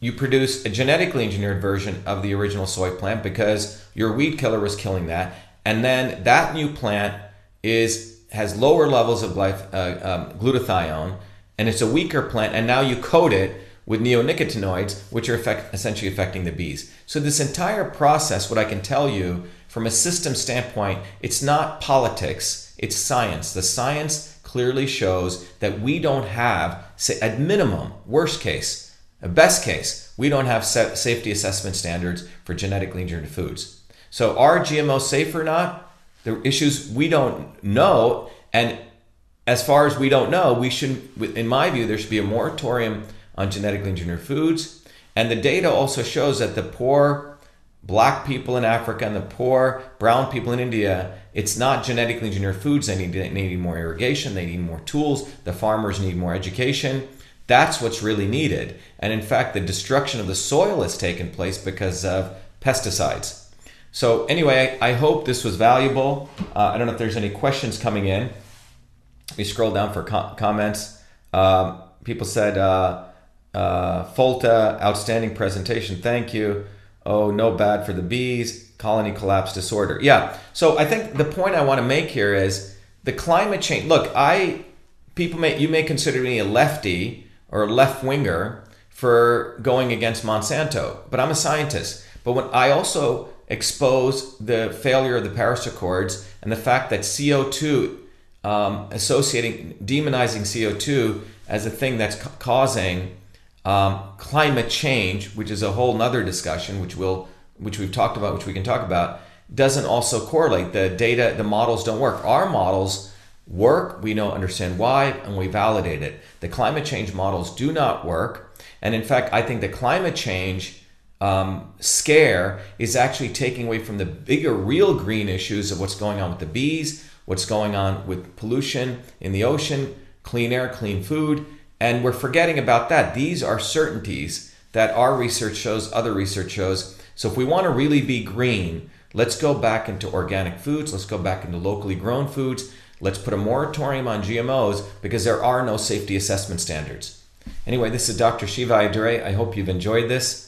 you produce a genetically engineered version of the original soy plant because your weed killer was killing that, and then that new plant is has lower levels of glyph, uh, um, glutathione, and it's a weaker plant, and now you coat it with neonicotinoids, which are effect, essentially affecting the bees. So this entire process, what I can tell you from a system standpoint, it's not politics, it's science. The science clearly shows that we don't have, say, at minimum, worst case, best case, we don't have safety assessment standards for genetically engineered foods. So are GMOs safe or not? The issues we don't know, and as far as we don't know, we should, in my view, there should be a moratorium on genetically engineered foods. And the data also shows that the poor black people in Africa and the poor brown people in India, it's not genetically engineered foods. They need, they need more irrigation, they need more tools, the farmers need more education. That's what's really needed. And in fact, the destruction of the soil has taken place because of pesticides. So, anyway, I hope this was valuable. Uh, I don't know if there's any questions coming in. We scroll down for com- comments. Um, people said, uh, Uh, Folta, outstanding presentation. Thank you. Oh, no bad for the bees. Colony collapse disorder. Yeah. So I think the point I want to make here is the climate change. Look, I people may you may consider me a lefty or a left winger for going against Monsanto, but I'm a scientist. But when I also expose the failure of the Paris Accords and the fact that CO2 um, associating demonizing CO2 as a thing that's ca- causing um, climate change, which is a whole nother discussion, which will which we've talked about, which we can talk about, doesn't also correlate. The data, the models don't work. Our models work. We know understand why, and we validate it. The climate change models do not work, and in fact, I think the climate change um, scare is actually taking away from the bigger, real green issues of what's going on with the bees, what's going on with pollution in the ocean, clean air, clean food, and we're forgetting about that. These are certainties that our research shows, other research shows. So if we want to really be green, let's go back into organic foods, let's go back into locally grown foods, let's put a moratorium on GMOs because there are no safety assessment standards. Anyway, this is Dr. Shiva Ayyadurai. I hope you've enjoyed this.